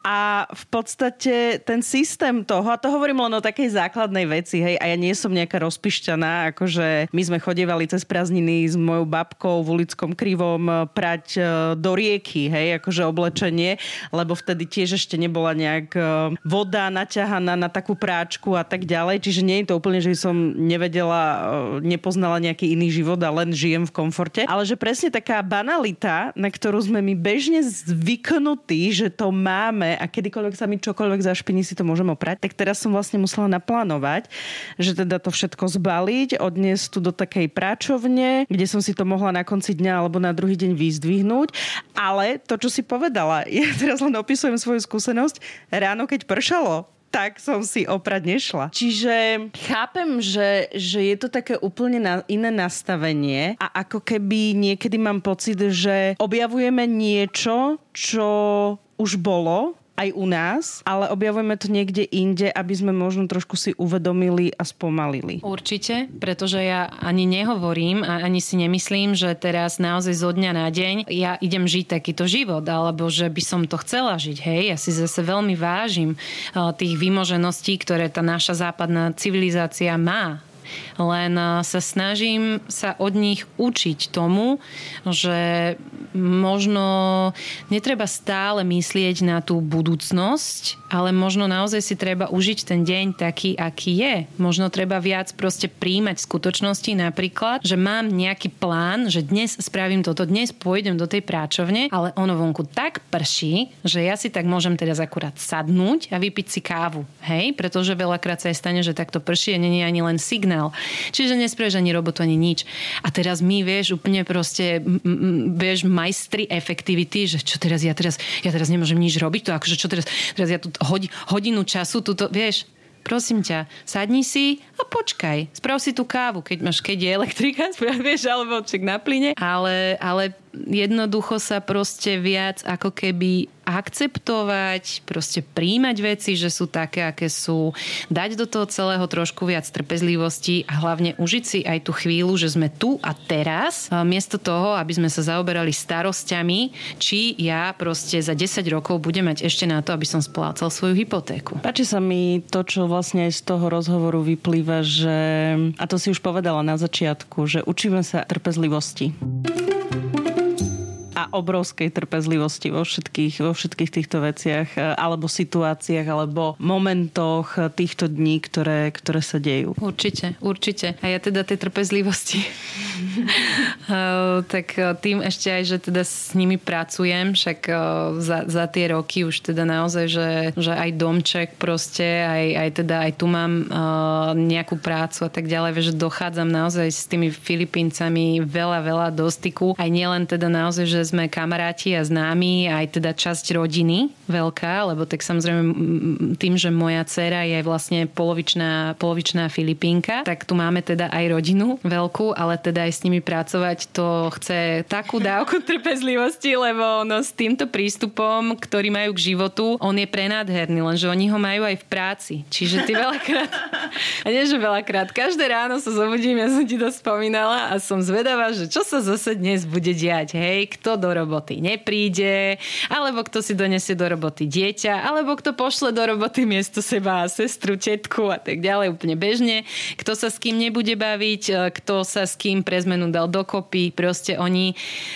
A v podstate ten systém toho, a to hovorím len o takej základnej veci, hej, a ja nie som nejaká rozpišťaná, akože my sme chodievali cez prázdniny s mojou babkou v ulickom krivom e, prať e, do rieky, hej, akože oblečenie, lebo vtedy tiež ešte nebola nejak e, voda naťahaná na takú práčku a tak ďalej, čiže nie je to úplne, že som nevedela, nepoznala nejaký iný život a len žijem v komforte, ale že presne taká banalita, na ktorú sme my bežne zvyknutí, že to máme a kedykoľvek sa mi čokoľvek zašpiní, si to môžem oprať. Tak teraz som vlastne musela naplánovať, že teda to všetko zbaliť, odniesť tu do takej práčovne, kde som si to mohla na konci dňa alebo na druhý deň vyzdvihnúť. Ale to, čo si povedala, ja teraz len opisujem svoju skúsenosť, ráno keď pršalo, tak som si oprať nešla. Čiže chápem, že, že je to také úplne na, iné nastavenie a ako keby niekedy mám pocit, že objavujeme niečo, čo už bolo aj u nás, ale objavujeme to niekde inde, aby sme možno trošku si uvedomili a spomalili. Určite, pretože ja ani nehovorím a ani si nemyslím, že teraz naozaj zo dňa na deň ja idem žiť takýto život, alebo že by som to chcela žiť. Hej, ja si zase veľmi vážim eh, tých vymožeností, ktoré tá naša západná civilizácia má len sa snažím sa od nich učiť tomu, že možno netreba stále myslieť na tú budúcnosť, ale možno naozaj si treba užiť ten deň taký, aký je. Možno treba viac proste príjmať skutočnosti, napríklad, že mám nejaký plán, že dnes spravím toto, dnes pôjdem do tej práčovne, ale ono vonku tak prší, že ja si tak môžem teraz akurát sadnúť a vypiť si kávu. Hej, pretože veľakrát sa aj stane, že takto prší a není ani len signál. Čiže nespravíš ani robotu, ani nič. A teraz my, vieš, úplne proste, vieš, majstri efektivity, že čo teraz, ja teraz, ja teraz nemôžem nič robiť, to akože čo teraz, teraz ja tu hodinu času, tuto, vieš, prosím ťa, sadni si a počkaj. Sprav si tú kávu, keď máš, keď je elektrika, sprav, vieš, alebo čak na plyne. Ale, ale jednoducho sa proste viac ako keby akceptovať, proste príjmať veci, že sú také, aké sú, dať do toho celého trošku viac trpezlivosti a hlavne užiť si aj tú chvíľu, že sme tu a teraz, miesto toho, aby sme sa zaoberali starosťami, či ja proste za 10 rokov budem mať ešte na to, aby som splácal svoju hypotéku. Páči sa mi to, čo vlastne aj z toho rozhovoru vyplýva, že, a to si už povedala na začiatku, že učíme sa trpezlivosti a obrovskej trpezlivosti vo všetkých, vo všetkých týchto veciach e, alebo situáciách alebo momentoch týchto dní, ktoré, ktoré sa dejú. Určite, určite. A ja teda tej trpezlivosti e, tak e, tým ešte aj, že teda s nimi pracujem, však za, za tie roky už teda naozaj, že, že aj domček proste, aj, aj teda aj tu mám nejakú prácu a tak ďalej, že dochádzam naozaj s tými Filipíncami veľa, veľa do styku. Aj nielen teda naozaj, že sme kamaráti a známi, aj teda časť rodiny veľká, lebo tak samozrejme tým, že moja dcera je vlastne polovičná, polovičná Filipínka, tak tu máme teda aj rodinu veľkú, ale teda aj s nimi pracovať to chce takú dávku trpezlivosti, lebo no s týmto prístupom, ktorý majú k životu, on je prenádherný, lenže oni ho majú aj v práci. Čiže ty veľakrát, a nie že veľakrát, každé ráno sa zobudím, ja som ti to spomínala a som zvedavá, že čo sa zase dnes bude diať, hej, kto do roboty nepríde, alebo kto si donesie do roboty dieťa, alebo kto pošle do roboty miesto seba sestru, tetku a tak ďalej úplne bežne, kto sa s kým nebude baviť, e, kto sa s kým pre zmenu dal dokopy, proste oni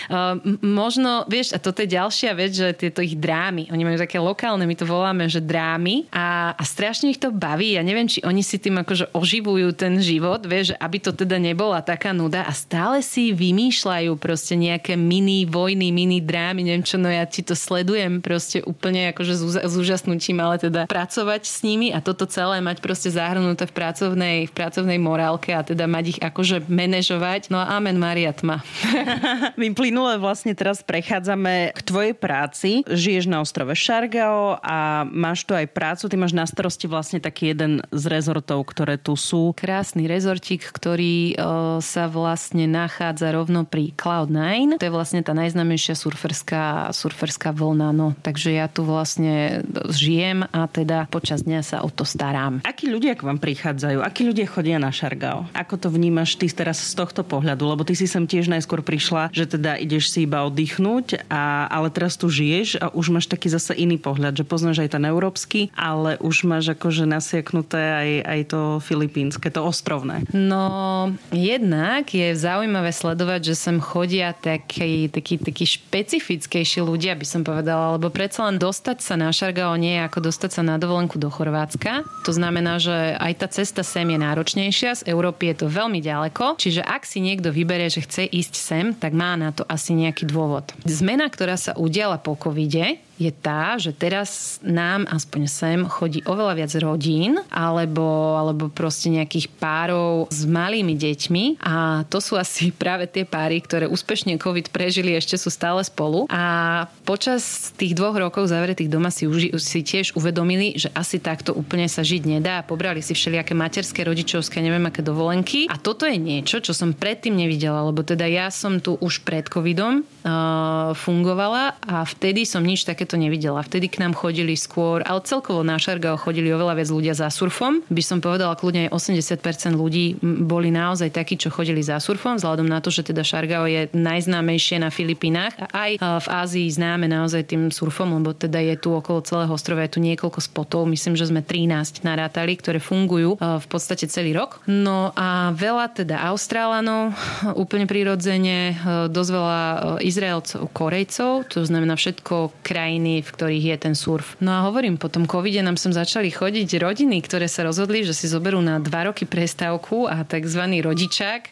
uh, možno, vieš, a toto je ďalšia vec, že tieto ich drámy, oni majú také lokálne, my to voláme, že drámy a, a strašne ich to baví. Ja neviem, či oni si tým akože oživujú ten život, vieš, aby to teda nebola taká nuda a stále si vymýšľajú proste nejaké mini vojny vojny, mini drámy, neviem čo, no ja ti to sledujem proste úplne akože s úžasnutím, ale teda pracovať s nimi a toto celé mať proste zahrnuté v pracovnej, v pracovnej morálke a teda mať ich akože manažovať. No a amen Maria tma. My plynule vlastne teraz prechádzame k tvojej práci. Žiješ na ostrove Šargao a máš tu aj prácu. Ty máš na starosti vlastne taký jeden z rezortov, ktoré tu sú. Krásny rezortík, ktorý o, sa vlastne nachádza rovno pri Cloud9. To je vlastne tá najznámejšia najznámejšia surferská, surferská vlna. No, takže ja tu vlastne žijem a teda počas dňa sa o to starám. Akí ľudia k vám prichádzajú? Akí ľudia chodia na Šargao? Ako to vnímaš ty teraz z tohto pohľadu? Lebo ty si sem tiež najskôr prišla, že teda ideš si iba oddychnúť, a, ale teraz tu žiješ a už máš taký zase iný pohľad, že poznáš aj ten európsky, ale už máš akože nasieknuté aj, aj to filipínske, to ostrovné. No, jednak je zaujímavé sledovať, že sem chodia taký, taký, taký takí špecifickejší ľudia, by som povedala, lebo predsa len dostať sa na Šargao nie je ako dostať sa na dovolenku do Chorvátska. To znamená, že aj tá cesta sem je náročnejšia, z Európy je to veľmi ďaleko, čiže ak si niekto vyberie, že chce ísť sem, tak má na to asi nejaký dôvod. Zmena, ktorá sa udiala po covide, je tá, že teraz nám aspoň sem chodí oveľa viac rodín alebo, alebo proste nejakých párov s malými deťmi. A to sú asi práve tie páry, ktoré úspešne COVID prežili, ešte sú stále spolu. A počas tých dvoch rokov zavretých doma si, už, si tiež uvedomili, že asi takto úplne sa žiť nedá. Pobrali si všelijaké materské, rodičovské, neviem aké dovolenky. A toto je niečo, čo som predtým nevidela, lebo teda ja som tu už pred covidom uh, fungovala a vtedy som nič také takéto nevidela. Vtedy k nám chodili skôr, ale celkovo na Šargao chodili oveľa viac ľudia za surfom. By som povedala, kľudne aj 80% ľudí boli naozaj takí, čo chodili za surfom, vzhľadom na to, že teda Šargao je najznámejšie na Filipínach a aj v Ázii známe naozaj tým surfom, lebo teda je tu okolo celého ostrova je tu niekoľko spotov, myslím, že sme 13 narátali, ktoré fungujú v podstate celý rok. No a veľa teda Austrálanov, úplne prirodzene, dosť veľa Izraelcov, Korejcov, to znamená všetko krajiny krajiny, v ktorých je ten surf. No a hovorím, po tom covide nám sem začali chodiť rodiny, ktoré sa rozhodli, že si zoberú na dva roky prestávku a tzv. rodičák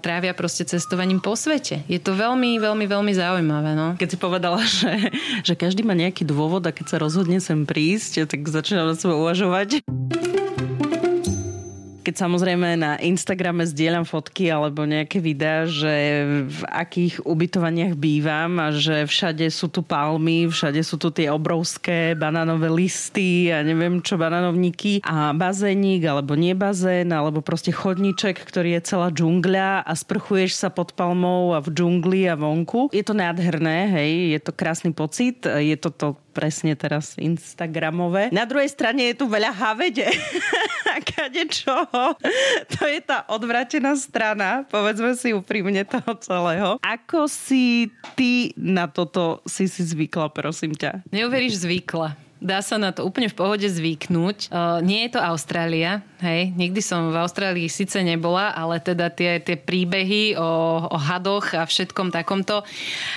trávia proste cestovaním po svete. Je to veľmi, veľmi, veľmi zaujímavé. No. Keď si povedala, že, že každý má nejaký dôvod a keď sa rozhodne sem prísť, tak začínam na sebe uvažovať keď samozrejme na Instagrame zdieľam fotky alebo nejaké videá, že v akých ubytovaniach bývam a že všade sú tu palmy, všade sú tu tie obrovské banánové listy a neviem čo, bananovníky a bazénik alebo nie bazén, alebo proste chodníček, ktorý je celá džungľa a sprchuješ sa pod palmou a v džungli a vonku. Je to nádherné, hej, je to krásny pocit, je to to presne teraz Instagramové. Na druhej strane je tu veľa havede. Kade čoho. To je tá odvratená strana, povedzme si úprimne toho celého. Ako si ty na toto si si zvykla, prosím ťa? Neuveríš zvykla. Dá sa na to úplne v pohode zvyknúť. Uh, nie je to Austrália, hej. Nikdy som v Austrálii síce nebola, ale teda tie, tie príbehy o, o hadoch a všetkom takomto.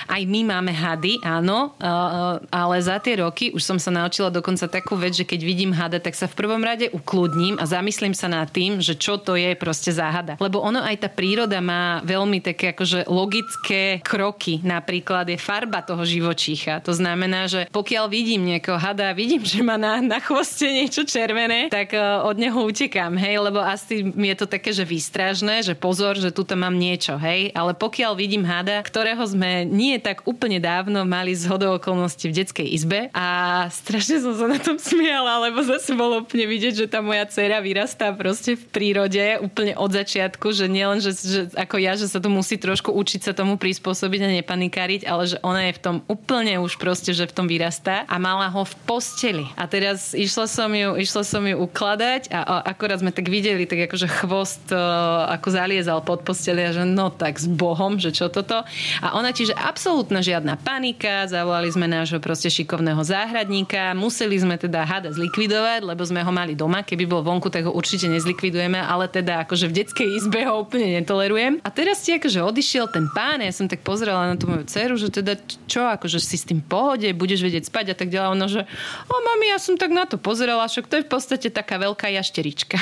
Aj my máme hady, áno, uh, ale za tie roky už som sa naučila dokonca takú vec, že keď vidím hada, tak sa v prvom rade ukludním a zamyslím sa nad tým, že čo to je proste záhada. Lebo ono aj tá príroda má veľmi také akože logické kroky. Napríklad je farba toho živočícha. To znamená, že pokiaľ vidím niekoho hada vidím, že má na, na chvoste niečo červené, tak uh, od neho utekám, hej, lebo asi mi je to také, že výstražné, že pozor, že tu mám niečo, hej, ale pokiaľ vidím hada, ktorého sme nie tak úplne dávno mali z okolností v detskej izbe a strašne som sa na tom smiala, lebo zase bolo úplne vidieť, že tá moja dcera vyrastá proste v prírode úplne od začiatku, že nielen, že, že ako ja, že sa to musí trošku učiť sa tomu prispôsobiť a nepanikáriť, ale že ona je v tom úplne už proste, že v tom vyrastá a mala ho v posteli. A teraz išla som ju, išla som ju ukladať a, a akorát sme tak videli, tak akože chvost uh, ako zaliezal pod posteli a že no tak s Bohom, že čo toto. A ona čiže absolútna žiadna panika, zavolali sme nášho proste šikovného záhradníka, museli sme teda hada zlikvidovať, lebo sme ho mali doma, keby bol vonku, tak ho určite nezlikvidujeme, ale teda akože v detskej izbe ho úplne netolerujem. A teraz ti akože odišiel ten pán, ja som tak pozrela na tú moju dceru, že teda čo, akože si s tým pohode, budeš vedieť spať a tak ďalej. Ono, že o mami, ja som tak na to pozerala, však to je v podstate taká veľká jašterička.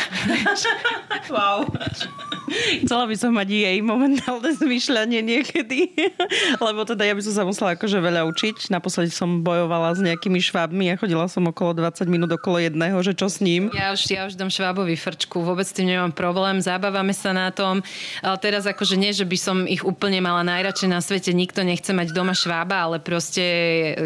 wow. Chcela by som mať jej momentálne zmýšľanie niekedy, lebo teda ja by som sa musela akože veľa učiť. Naposledy som bojovala s nejakými švábmi a chodila som okolo 20 minút okolo jedného, že čo s ním. Ja už, ja už dám švábovi frčku, vôbec s tým nemám problém, zábavame sa na tom. Ale teraz akože nie, že by som ich úplne mala najradšej na svete, nikto nechce mať doma švába, ale proste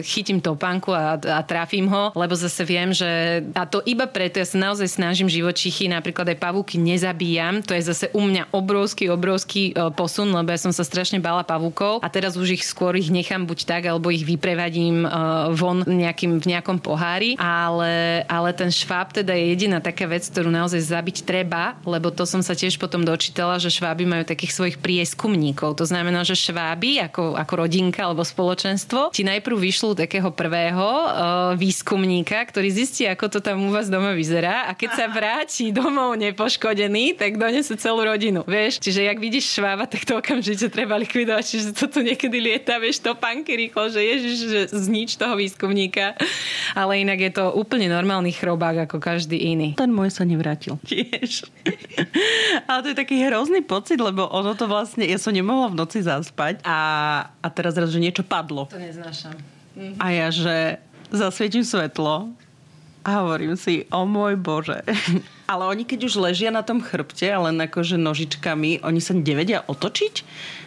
chytím topánku a, a trafím ho, lebo zase viem, že a to iba preto, ja sa naozaj snažím živočichy, napríklad aj pavúky nezabíjam, to je zase u mňa obrovský, obrovský e, posun, lebo ja som sa strašne bála pavúkov a teraz už ich skôr ich nechám buď tak, alebo ich vyprevadím e, von nejakým, v nejakom pohári, ale, ale ten šváb teda je jediná taká vec, ktorú naozaj zabiť treba, lebo to som sa tiež potom dočítala, že šváby majú takých svojich prieskumníkov. To znamená, že šváby ako, ako rodinka alebo spoločenstvo ti najprv vyšľú takého prvého uh, výskumníka, ktorý zistí, ako to tam u vás doma vyzerá a keď sa vráti domov nepoškodený, tak donese celú rodinu. Vieš, čiže jak vidíš švába, tak to okamžite treba likvidovať, čiže to tu niekedy lieta, vieš, to panky rýchlo, že ježiš, že znič toho výskumníka. Ale inak je to úplne normálny chrobák ako každý iný. Ten môj sa nevrátil tiež. Ale to je taký hrozný pocit, lebo ono to vlastne, ja som nemohla v noci zaspať a, a teraz raz, že niečo padlo. To neznášam. Mhm. A ja, že zasvietím svetlo a hovorím si, o môj Bože. Ale oni keď už ležia na tom chrbte, len akože nožičkami, oni sa nevedia otočiť?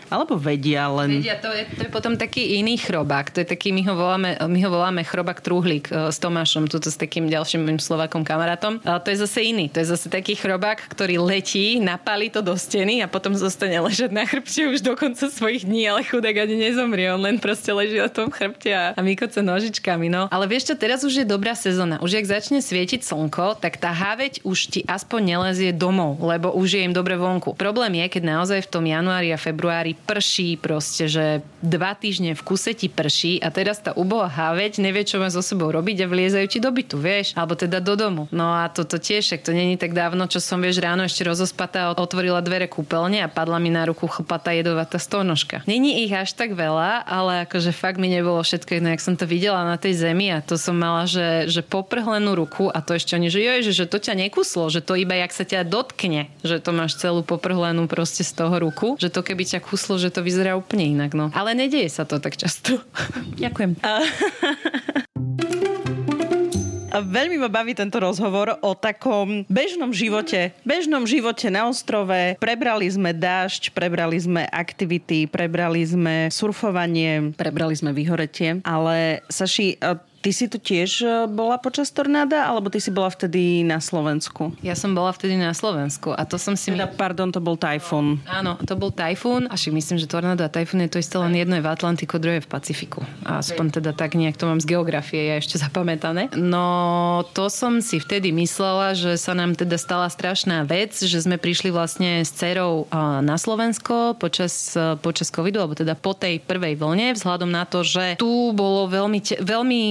Alebo vedia len... Vedia, to je, to je potom taký iný chrobák. To je taký, my ho voláme, my ho voláme chrobák truhlík e, s Tomášom, tuto s takým ďalším mojim Slovakom kamarátom. Ale to je zase iný. To je zase taký chrobák, ktorý letí, napálí to do steny a potom zostane ležať na chrbte už do konca svojich dní, ale chudák ani nezomrie. On len proste leží na tom chrbte a, a mykoce nožičkami. No. Ale vieš čo, teraz už je dobrá sezóna. Už ak začne svietiť slnko, tak tá háveť už ti aspoň nelezie domov, lebo už je im dobre vonku. Problém je, keď naozaj v tom januári a februári prší proste, že dva týždne v kuse ti prší a teraz tá uboha háveť nevie, čo má so sebou robiť a vliezajú ti do bytu, vieš, alebo teda do domu. No a toto tiež, to není tak dávno, čo som, vieš, ráno ešte rozospatá otvorila dvere kúpeľne a padla mi na ruku chlpatá jedovatá stonožka. Není ich až tak veľa, ale akože fakt mi nebolo všetko jedno, jak som to videla na tej zemi a to som mala, že, že poprhlenú ruku a to ešte oni, že joj, že, že to ťa nekuslo, že to iba jak sa ťa dotkne, že to máš celú poprhlenú proste z toho ruku, že to keby ťa kuslo myslo, že to vyzerá úplne inak. No. Ale nedieje sa to tak často. Ďakujem. Veľmi ma baví tento rozhovor o takom bežnom živote. Bežnom živote na ostrove. Prebrali sme dážď, prebrali sme aktivity, prebrali sme surfovanie, prebrali sme vyhoretie. Ale Saši, Ty si tu tiež e, bola počas tornáda, alebo ty si bola vtedy na Slovensku? Ja som bola vtedy na Slovensku a to som si... Teda, pardon, to bol tajfún. Áno, to bol tajfún a však myslím, že tornádo a tajfún je to isté len jedno je v Atlantiku, druhé v Pacifiku. A aspoň teda tak nejak to mám z geografie ja ešte zapamätané. No to som si vtedy myslela, že sa nám teda stala strašná vec, že sme prišli vlastne s cerou na Slovensko počas, e, počas covidu, alebo teda po tej prvej vlne, vzhľadom na to, že tu bolo veľmi, veľmi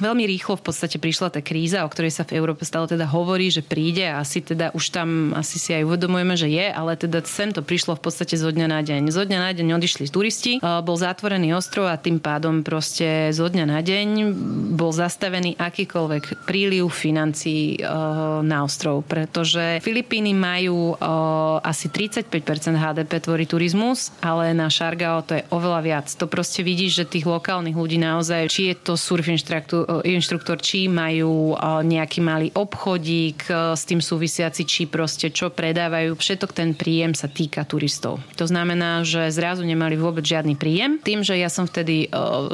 veľmi rýchlo v podstate prišla tá kríza, o ktorej sa v Európe stále teda hovorí, že príde a asi teda už tam asi si aj uvedomujeme, že je, ale teda sem to prišlo v podstate zo dňa na deň. Zo dňa na deň odišli turisti, bol zatvorený ostrov a tým pádom proste zo dňa na deň bol zastavený akýkoľvek príliv financií na ostrov, pretože Filipíny majú asi 35% HDP tvorí turizmus, ale na Šargao to je oveľa viac. To proste vidíš, že tých lokálnych ľudí naozaj, či je to surf inštruktor, či majú nejaký malý obchodík s tým súvisiaci, či proste čo predávajú. Všetok ten príjem sa týka turistov. To znamená, že zrazu nemali vôbec žiadny príjem. Tým, že ja som vtedy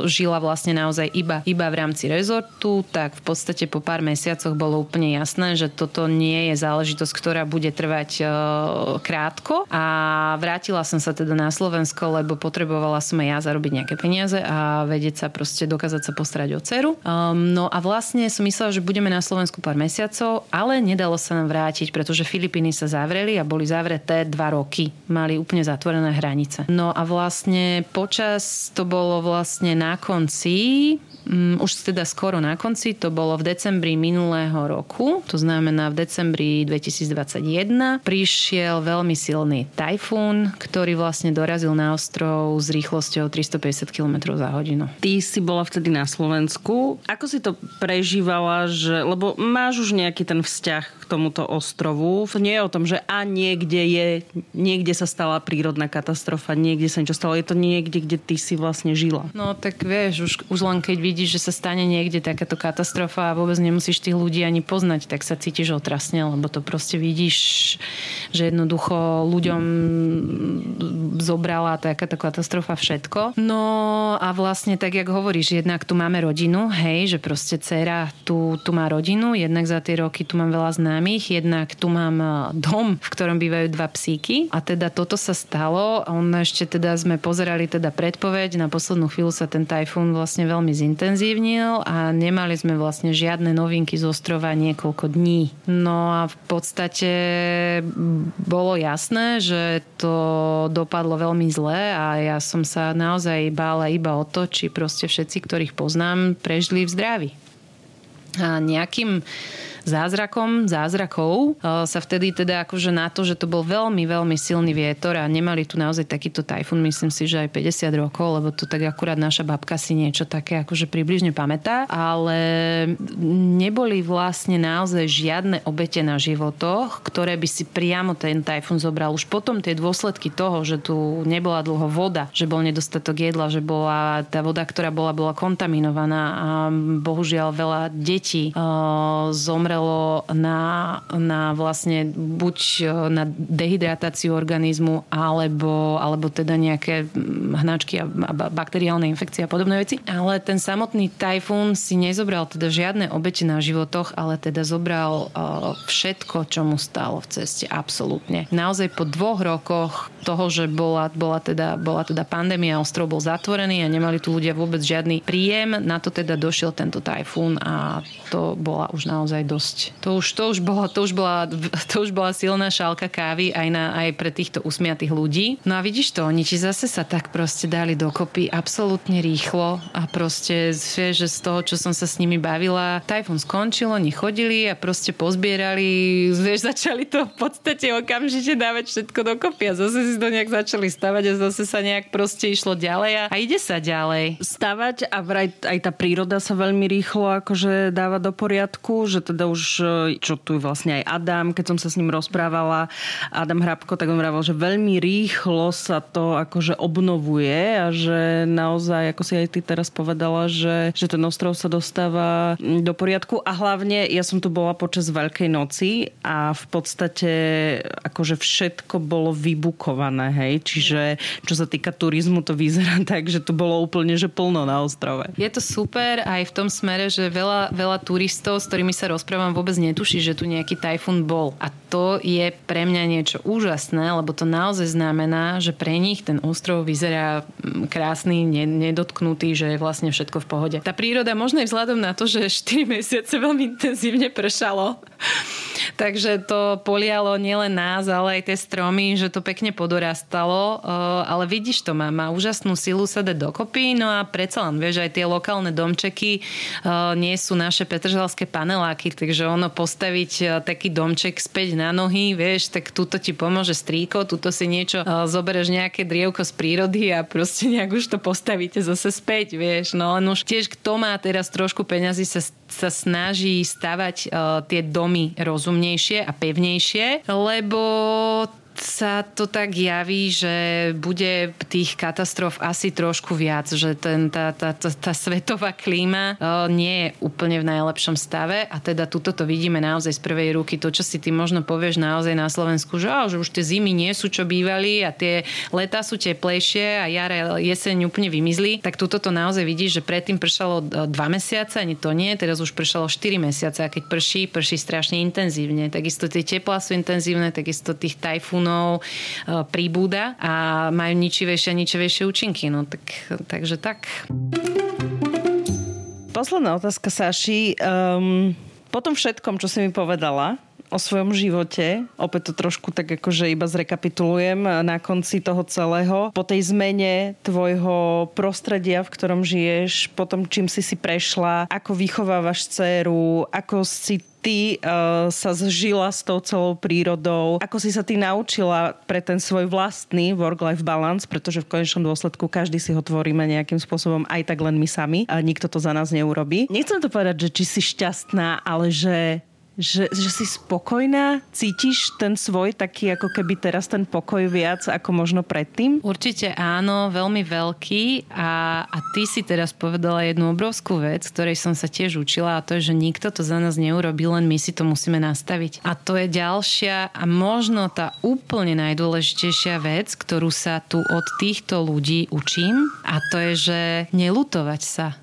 žila vlastne naozaj iba, iba v rámci rezortu, tak v podstate po pár mesiacoch bolo úplne jasné, že toto nie je záležitosť, ktorá bude trvať krátko. A vrátila som sa teda na Slovensko, lebo potrebovala som aj ja zarobiť nejaké peniaze a vedieť sa proste dokázať sa postarať o dceru. Um, no a vlastne som myslela, že budeme na Slovensku pár mesiacov, ale nedalo sa nám vrátiť, pretože Filipíny sa zavreli a boli zavreté dva roky. Mali úplne zatvorené hranice. No a vlastne počas, to bolo vlastne na konci um, už teda skoro na konci, to bolo v decembri minulého roku, to znamená v decembri 2021, prišiel veľmi silný tajfún, ktorý vlastne dorazil na ostrov s rýchlosťou 350 km za hodinu. Ty si bola vtedy na Slovensku. Ako si to prežívala, že, lebo máš už nejaký ten vzťah k tomuto ostrovu. Nie je o tom, že a niekde je, niekde sa stala prírodná katastrofa, niekde sa niečo stalo. Je to niekde, kde ty si vlastne žila. No tak vieš, už, už len keď vidíš vidíš, že sa stane niekde takáto katastrofa a vôbec nemusíš tých ľudí ani poznať, tak sa cítiš otrasne, lebo to proste vidíš, že jednoducho ľuďom zobrala takáto katastrofa všetko. No a vlastne tak, jak hovoríš, jednak tu máme rodinu, hej, že proste dcera tu, tu má rodinu, jednak za tie roky tu mám veľa známych, jednak tu mám e, dom, v ktorom bývajú dva psíky a teda toto sa stalo. On ešte teda sme pozerali teda predpoveď, na poslednú chvíľu sa ten tajfún vlastne veľmi zintenzívnil zintenzívnil a nemali sme vlastne žiadne novinky z ostrova niekoľko dní. No a v podstate bolo jasné, že to dopadlo veľmi zle a ja som sa naozaj bála iba o to, či proste všetci, ktorých poznám, prežili v zdraví. A nejakým zázrakom, zázrakov e, sa vtedy teda akože na to, že to bol veľmi, veľmi silný vietor a nemali tu naozaj takýto tajfún, myslím si, že aj 50 rokov, lebo to tak akurát naša babka si niečo také akože približne pamätá, ale neboli vlastne naozaj žiadne obete na životoch, ktoré by si priamo ten tajfún zobral. Už potom tie dôsledky toho, že tu nebola dlho voda, že bol nedostatok jedla, že bola tá voda, ktorá bola, bola kontaminovaná a bohužiaľ veľa detí uh, zomrelo zomrelo na, na vlastne buď e, na dehydratáciu organizmu alebo, alebo teda nejaké hnačky a bakteriálne infekcie a podobné veci. Ale ten samotný tajfún si nezobral teda žiadne obete na životoch, ale teda zobral uh, všetko, čo mu stálo v ceste. Absolútne. Naozaj po dvoch rokoch toho, že bola, bola, teda, bola teda pandémia, ostrov bol zatvorený a nemali tu ľudia vôbec žiadny príjem, na to teda došiel tento tajfún a to bola už naozaj dosť dosť. To už, to už, bola, to už, bola, to už bola silná šálka kávy aj, na, aj pre týchto usmiatých ľudí. No a vidíš to, oni ti zase sa tak proste dali dokopy absolútne rýchlo a proste vieš, že z toho, čo som sa s nimi bavila, tajfún skončil, oni chodili a proste pozbierali, vieš, začali to v podstate okamžite dávať všetko dokopy a zase si to nejak začali stavať a zase sa nejak proste išlo ďalej a, a ide sa ďalej. Stavať a vraj aj tá príroda sa veľmi rýchlo akože dáva do poriadku, že teda už, čo tu je vlastne aj Adam, keď som sa s ním rozprávala, Adam Hrabko, tak on vravel, že veľmi rýchlo sa to akože obnovuje a že naozaj, ako si aj ty teraz povedala, že, že ten ostrov sa dostáva do poriadku a hlavne ja som tu bola počas Veľkej noci a v podstate akože všetko bolo vybukované, hej, čiže čo sa týka turizmu, to vyzerá tak, že tu bolo úplne že plno na ostrove. Je to super aj v tom smere, že veľa, veľa turistov, s ktorými sa rozprávam, vôbec netuší, že tu nejaký tajfún bol. A to je pre mňa niečo úžasné, lebo to naozaj znamená, že pre nich ten ostrov vyzerá mm, krásny, nedotknutý, že je vlastne všetko v pohode. Tá príroda možno aj vzhľadom na to, že 4 mesiace veľmi intenzívne pršalo, takže to polialo nielen nás, ale aj tie stromy, že to pekne podorastalo, ale vidíš to, má, má úžasnú silu sa dať dokopy, no a predsa len, vieš, aj tie lokálne domčeky nie sú naše petržalské paneláky, takže ono postaviť taký domček späť na nohy, vieš, tak túto ti pomôže stríko, túto si niečo zoberieš nejaké drievko z prírody a proste nejak už to postavíte zase späť, vieš, no len už tiež kto má teraz trošku peňazí sa sa snaží stavať uh, tie domy rozumnejšie a pevnejšie, lebo sa to tak javí, že bude tých katastrof asi trošku viac, že ten, tá, tá, tá, tá svetová klíma o, nie je úplne v najlepšom stave a teda tuto to vidíme naozaj z prvej ruky. To, čo si ty možno povieš naozaj na Slovensku, že, ó, že už tie zimy nie sú, čo bývali a tie letá sú teplejšie a jara, jeseň úplne vymizli, tak tuto to naozaj vidíš, že predtým pršalo dva mesiace, ani to nie, teraz už pršalo 4 mesiace a keď prší, prší strašne intenzívne. Takisto tie teplá sú intenzívne, takisto tých tajfúnov hormónov e, príbúda a majú ničivejšie a ničivejšie účinky. No tak, takže tak. Posledná otázka, Saši. Um, po tom všetkom, čo si mi povedala, o svojom živote. Opäť to trošku tak akože iba zrekapitulujem na konci toho celého. Po tej zmene tvojho prostredia, v ktorom žiješ, po tom, čím si si prešla, ako vychovávaš dceru, ako si ty uh, sa zžila s tou celou prírodou? Ako si sa ty naučila pre ten svoj vlastný work-life balance, pretože v konečnom dôsledku každý si ho tvoríme nejakým spôsobom aj tak len my sami a nikto to za nás neurobí. Nechcem to povedať, že či si šťastná, ale že že, že si spokojná? Cítiš ten svoj taký ako keby teraz ten pokoj viac ako možno predtým? Určite áno, veľmi veľký a, a ty si teraz povedala jednu obrovskú vec, ktorej som sa tiež učila a to je, že nikto to za nás neurobí, len my si to musíme nastaviť. A to je ďalšia a možno tá úplne najdôležitejšia vec, ktorú sa tu od týchto ľudí učím a to je, že nelutovať sa.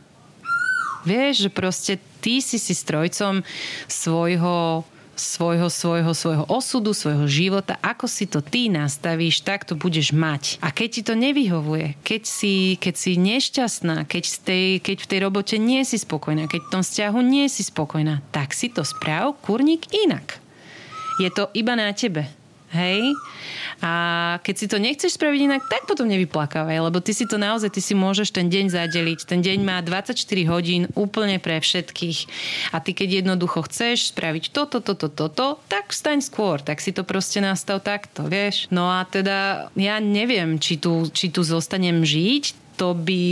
Vieš, že proste ty si si strojcom svojho svojho, svojho, svojho osudu, svojho života, ako si to ty nastavíš, tak to budeš mať. A keď ti to nevyhovuje, keď si, keď si nešťastná, keď, tej, keď v tej robote nie si spokojná, keď v tom vzťahu nie si spokojná, tak si to správ, kurník, inak. Je to iba na tebe. Hej? A keď si to nechceš spraviť inak, tak potom nevyplakávaj, lebo ty si to naozaj, ty si môžeš ten deň zadeliť. Ten deň má 24 hodín úplne pre všetkých. A ty keď jednoducho chceš spraviť toto, toto, toto, tak vstaň skôr, tak si to proste nastav takto, vieš. No a teda ja neviem, či tu, či tu zostanem žiť, to by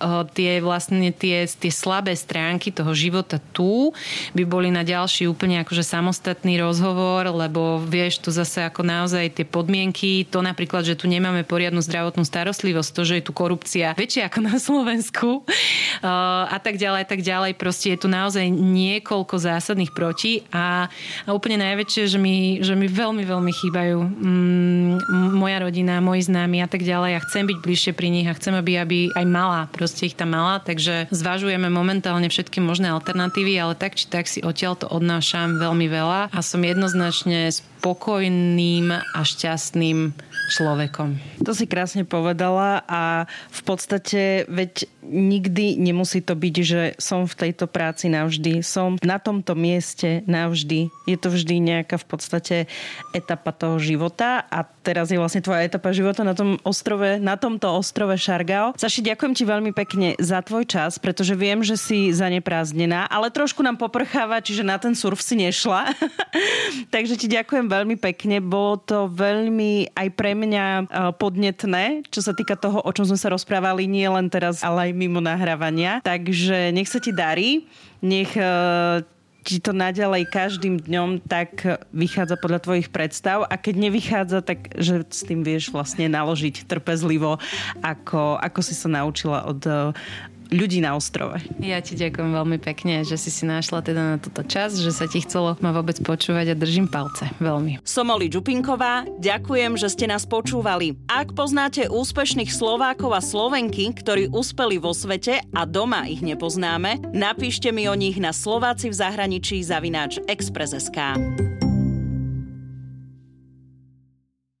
uh, tie vlastne tie, tie slabé stránky toho života tu by boli na ďalší úplne akože samostatný rozhovor, lebo vieš, tu zase ako naozaj tie podmienky, to napríklad, že tu nemáme poriadnu zdravotnú starostlivosť, to, že je tu korupcia väčšia ako na Slovensku uh, a tak ďalej, tak ďalej. Proste je tu naozaj niekoľko zásadných proti a, a úplne najväčšie, že mi, že mi veľmi, veľmi chýbajú mm, moja rodina, moji známi a tak ďalej. Ja chcem byť bližšie pri nich a chcem, aby aby aj malá, proste ich tam mala, takže zvažujeme momentálne všetky možné alternatívy, ale tak či tak si odtiaľ to odnášam veľmi veľa a som jednoznačne spokojným a šťastným človekom. To si krásne povedala a v podstate veď nikdy nemusí to byť, že som v tejto práci navždy, som na tomto mieste navždy. Je to vždy nejaká v podstate etapa toho života a teraz je vlastne tvoja etapa života na tom ostrove, na tomto ostrove Šargao. Saši, ďakujem ti veľmi pekne za tvoj čas, pretože viem, že si zaneprázdnená, ale trošku nám poprcháva, čiže na ten surf si nešla. Takže ti ďakujem veľmi pekne. Bolo to veľmi aj pre mňa e, podnetné, čo sa týka toho, o čom sme sa rozprávali, nie len teraz, ale aj mimo nahrávania. Takže nech sa ti darí, nech ti to naďalej každým dňom tak vychádza podľa tvojich predstav? A keď nevychádza, tak že s tým vieš vlastne naložiť trpezlivo, ako, ako si sa naučila od ľudí na ostrove. Ja ti ďakujem veľmi pekne, že si si našla teda na túto čas, že sa ti chcelo ma vôbec počúvať a držím palce. Veľmi. Som Oli Čupinková, ďakujem, že ste nás počúvali. Ak poznáte úspešných Slovákov a Slovenky, ktorí uspeli vo svete a doma ich nepoznáme, napíšte mi o nich na Slováci v zahraničí zavináč Express.sk.